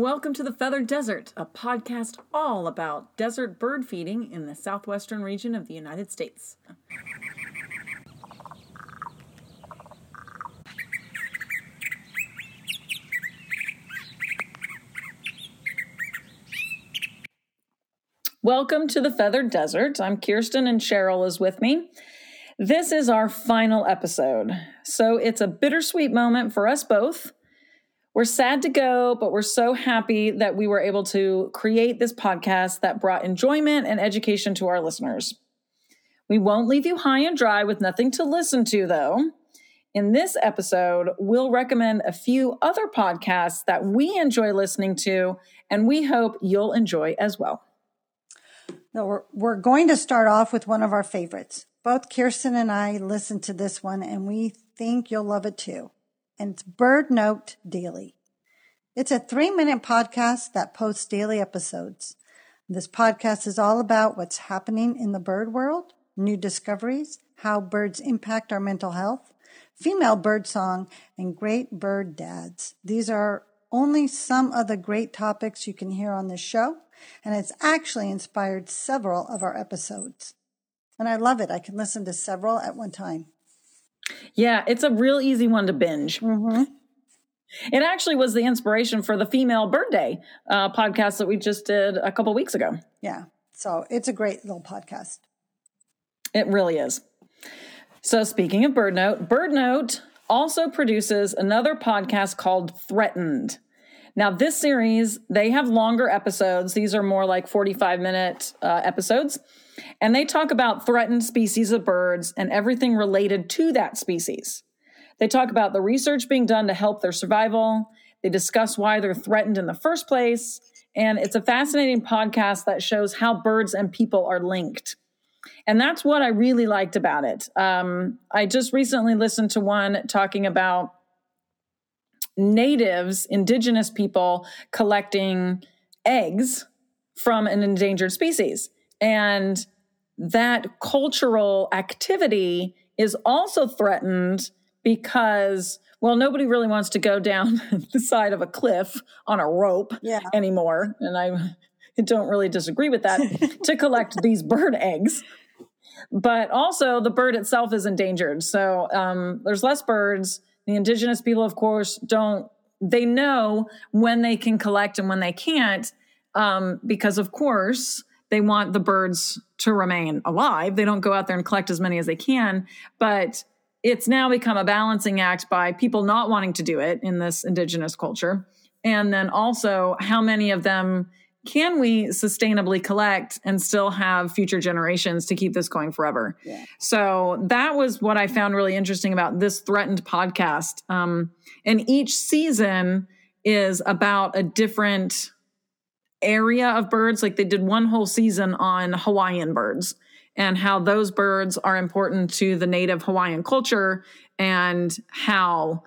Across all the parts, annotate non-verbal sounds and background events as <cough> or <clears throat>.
Welcome to the Feathered Desert, a podcast all about desert bird feeding in the southwestern region of the United States. Welcome to the Feathered Desert. I'm Kiersten and Cheryl is with me. This is our final episode. So it's a bittersweet moment for us both. We're sad to go, but we're so happy that we were able to create this podcast that brought enjoyment and education to our listeners. We won't leave you high and dry with nothing to listen to, though. In this episode, we'll recommend a few other podcasts that we enjoy listening to, and we hope you'll enjoy as well. No, we're, we're going to start off with one of our favorites. Both Kiersten and I listened to this one and we think you'll love it too. And it's BirdNote Daily. It's a three minute podcast that posts daily episodes. This podcast is all about what's happening in the bird world, new discoveries, how birds impact our mental health, female bird song, and great bird dads. These are only some of the great topics you can hear on this show and it's actually inspired several of our episodes. And I love it. I can listen to several at one time. Yeah, it's a real easy one to binge. Mm-hmm. It actually was the inspiration for the Female Bird Day uh, podcast that we just did a couple weeks ago. Yeah. So it's a great little podcast. It really is. So, speaking of BirdNote, Bird Note also produces another podcast called Threatened. Now, this series, they have longer episodes. These are more like 45 minute uh, episodes. And they talk about threatened species of birds and everything related to that species. They talk about the research being done to help their survival. They discuss why they're threatened in the first place. And it's a fascinating podcast that shows how birds and people are linked. And that's what I really liked about it. Um, I just recently listened to one talking about natives, indigenous people collecting eggs from an endangered species. And that cultural activity is also threatened because, well, nobody really wants to go down <laughs> the side of a cliff on a rope yeah. anymore. And I <laughs> don't really disagree with that <laughs> to collect these bird eggs. But also, the bird itself is endangered. So um, there's less birds the indigenous people, of course, don't, they know when they can collect and when they can't, um, because of course, they want the birds to remain alive. They don't go out there and collect as many as they can. But it's now become a balancing act by people not wanting to do it in this indigenous culture. And then also, how many of them can we sustainably collect and still have future generations to keep this going forever? Yeah. So that was what I found really interesting about this threatened podcast. Um, and each season is about a different area of birds. Like they did one whole season on Hawaiian birds and how those birds are important to the native Hawaiian culture and how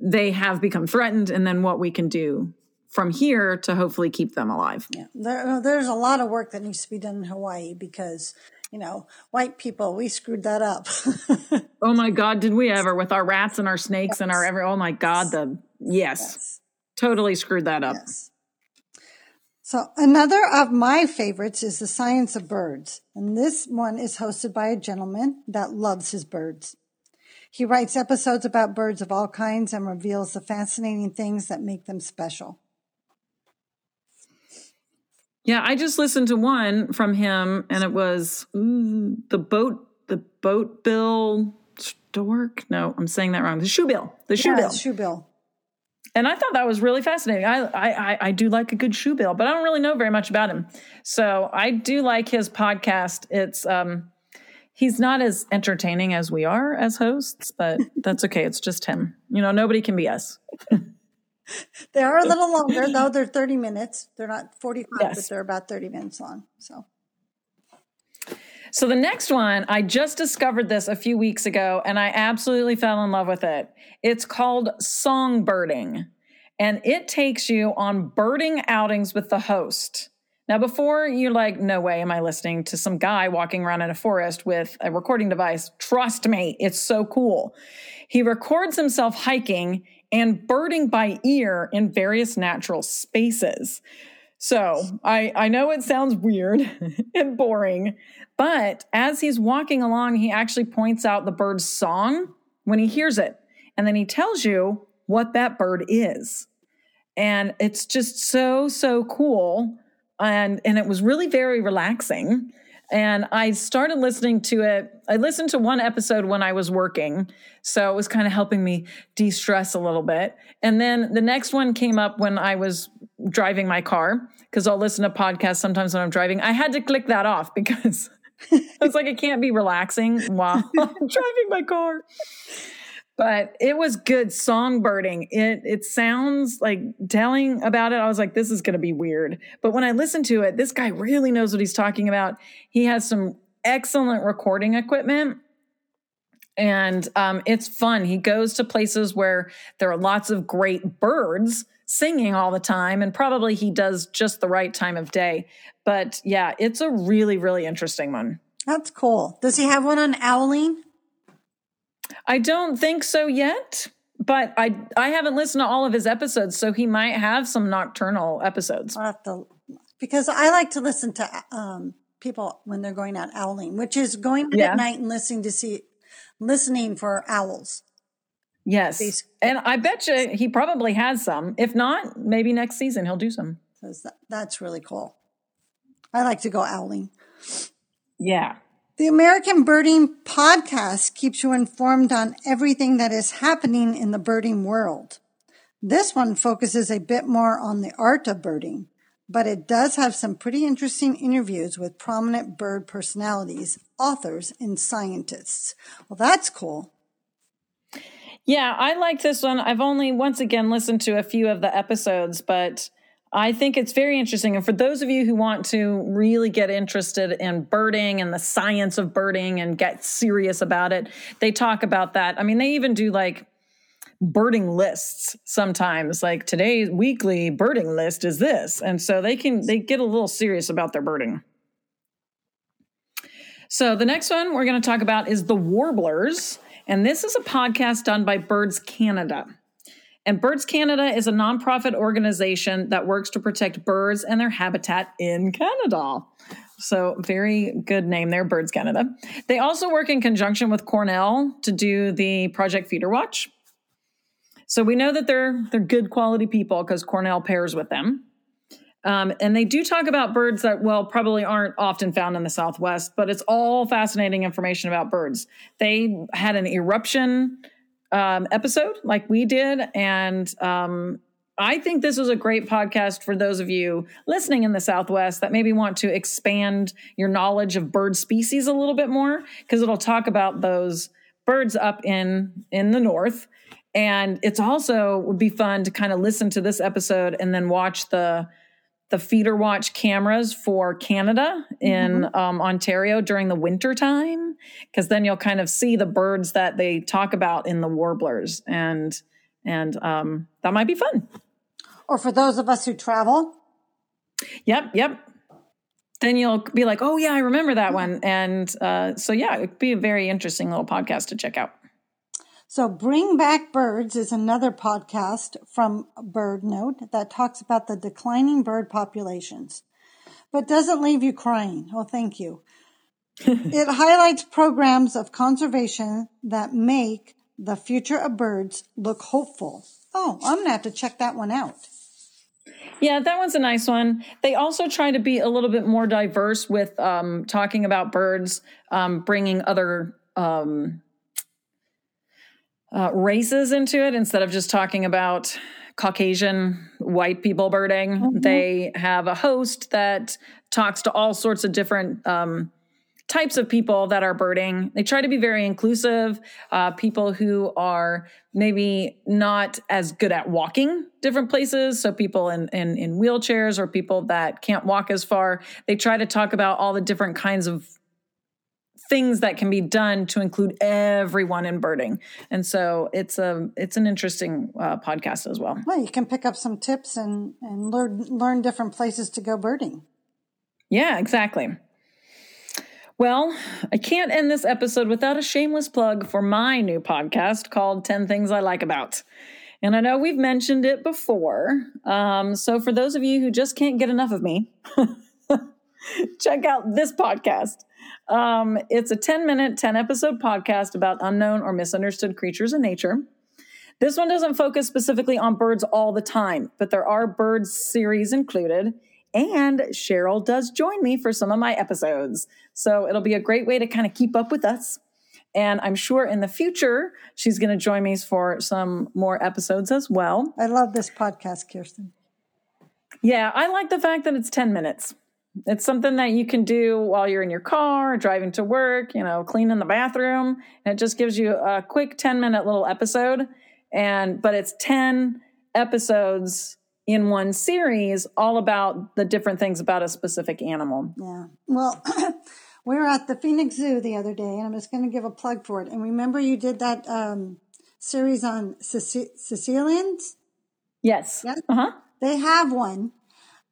they have become threatened and then what we can do from here to hopefully keep them alive. Yeah, there, uh, there's a lot of work that needs to be done in Hawaii because you know white people we screwed that up. <laughs> oh my God, did we ever with our rats and our snakes yes. and our every? Oh my God, the yes, yes. totally screwed that up. Yes. So another of my favorites is the science of birds, and this one is hosted by a gentleman that loves his birds. He writes episodes about birds of all kinds and reveals the fascinating things that make them special. Yeah, I just listened to one from him, and it was ooh, the boat, the boat bill stork. No, I'm saying that wrong. The shoe bill, the shoe yeah, bill, shoe bill. And I thought that was really fascinating. I, I I do like a good shoe bill, but I don't really know very much about him. So I do like his podcast. It's um, he's not as entertaining as we are as hosts, but <laughs> that's okay. It's just him. You know, nobody can be us. they are a little longer though. They're 30 minutes. They're not 45, yes. but they're about 30 minutes long. So so the next one, I just discovered this a few weeks ago and I absolutely fell in love with it. It's called Songbirding and it takes you on birding outings with the host. Now, before you're like, no way am I listening to some guy walking around in a forest with a recording device, trust me, it's so cool. He records himself hiking and birding by ear in various natural spaces. So I, I know it sounds weird <laughs> and boring, but as he's walking along, he actually points out the bird's song when he hears it. And then he tells you what that bird is. And it's just so, so cool. And, and it was really very relaxing. And I started listening to it. I listened to one episode when I was working. So it was kind of helping me de stress a little bit. And then the next one came up when I was driving my car because I'll listen to podcasts sometimes when I'm driving. I had to click that off because <laughs> it's like, it can't be relaxing while <laughs> I'm driving my car but it was good songbirding. It it sounds like telling about it. I was like, this is going to be weird. But when I listened to it, this guy really knows what he's talking about. He has some excellent recording equipment, and um, it's fun. He goes to places where there are lots of great birds singing all the time, and probably he does just the right time of day. But yeah, it's a really really interesting one. That's cool. Does he have one on owling? I don't think so yet, but I I haven't listened to all of his episodes, so he might have some nocturnal episodes. To, because I like to listen to um, people when they're going out owling, which is going yeah. at night and listening to see listening for owls. Yes, These, and I bet you he probably has some. If not, maybe next season he'll do some. That's really cool. I like to go owling. Yeah. The American Birding Podcast keeps you informed on everything that is happening in the birding world. This one focuses a bit more on the art of birding, but it does have some pretty interesting interviews with prominent bird personalities, authors, and scientists. Well, that's cool. Yeah, I like this one. I've only once again listened to a few of the episodes, but I think it's very interesting. And for those of you who want to really get interested in birding and the science of birding and get serious about it, they talk about that. I mean, they even do like birding lists sometimes. Like today's weekly birding list is this. And so they can they get a little serious about their birding. So the next one we're going to talk about is the warblers. And this is a podcast done by birds canada and Birds Canada is a nonprofit organization that works to protect birds and their habitat in Canada. So, very good name there, Birds Canada. They also work in conjunction with Cornell to do the Project FeederWatch. So, we know that they're, they're good quality people because Cornell pairs with them. Um, and they do talk about birds that, well, probably aren't often found in the Southwest, but it's all fascinating information about birds. They had an eruption um, episode like we did. And um, I think this was a great podcast for those of you listening in the Southwest that maybe want to expand your knowledge of bird species a little bit more, because it'll talk about those birds up in in the north. And it's also would be fun to kind of listen to this episode and then watch the the feeder watch cameras for Canada in mm-hmm. um, Ontario during the winter time, because then you'll kind of see the birds that they talk about in the warblers, and and um, that might be fun. Or for those of us who travel. Yep, yep. Then you'll be like, oh yeah, I remember that one, and uh, so yeah, it'd be a very interesting little podcast to check out. So Bring Back Birds is another podcast from BirdNote that talks about the declining bird populations, but doesn't leave you crying. Oh, thank you. <laughs> it highlights programs of conservation that make the future of birds look hopeful. Oh, I'm going to have to check that one out. Yeah, that one's a nice one. They also try to be a little bit more diverse with um, talking about birds, um, bringing other um, uh, races into it instead of just talking about Caucasian white people birding. Mm-hmm. They have a host that talks to all sorts of different um, types of people that are birding. They try to be very inclusive, uh, people who are maybe not as good at walking different places. So people in, in, in wheelchairs or people that can't walk as far. They try to talk about all the different kinds of things that can be done to include everyone in birding. And so it's a it's an interesting uh, podcast as well. Well, you can pick up some tips and and learn learn different places to go birding. Yeah, exactly. Well, I can't end this episode without a shameless plug for my new podcast called 10 Things I Like About. And I know we've mentioned it before. Um, so for those of you who just can't get enough of me, <laughs> check out this podcast. Um, it's a 10 minute, 10 episode podcast about unknown or misunderstood creatures in nature. This one doesn't focus specifically on birds all the time, but there are birds series included. And Cheryl does join me for some of my episodes. So it'll be a great way to kind of keep up with us. And I'm sure in the future, she's going to join me for some more episodes as well. I love this podcast, Kiersten. Yeah, I like the fact that it's 10 minutes. It's something that you can do while you're in your car, driving to work, you know, cleaning the bathroom. And it just gives you a quick 10 minute little episode. And, but it's 10 episodes in one series, all about the different things about a specific animal. Yeah. Well, we <clears throat> were at the Phoenix Zoo the other day, and I'm just going to give a plug for it. And remember, you did that um, series on caecilians? Yes. Yes. Uh huh. They have one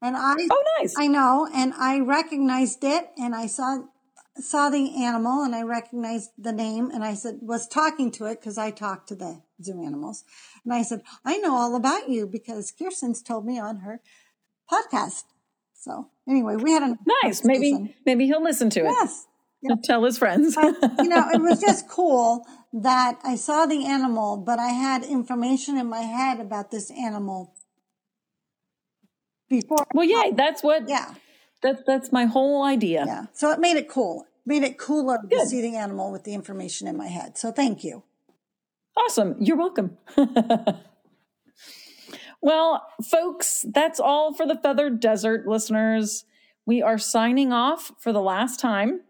and I Oh nice. I know, and I recognized it and I saw saw the animal and I recognized the name and I said was talking to it because I talked to the zoo animals. And I said, I know all about you because Kiersten's told me on her podcast. So anyway, we had a nice. Maybe maybe he'll listen to it. Yes. <laughs> Yep. Tell his friends. but, you know, it was just cool that I saw the animal, but I had information in my head about this animal before. Well, yeah, that's what. Yeah. That's that's my whole idea. Yeah. So it made it cool. Made it cooler Good. to see the animal with the information in my head. So thank you. Awesome. You're welcome. <laughs> well, folks, that's all for the Feathered Desert listeners. We are signing off for the last time.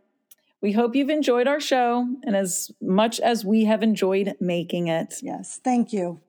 We hope you've enjoyed our show and as much as we have enjoyed making it. Yes. Thank you.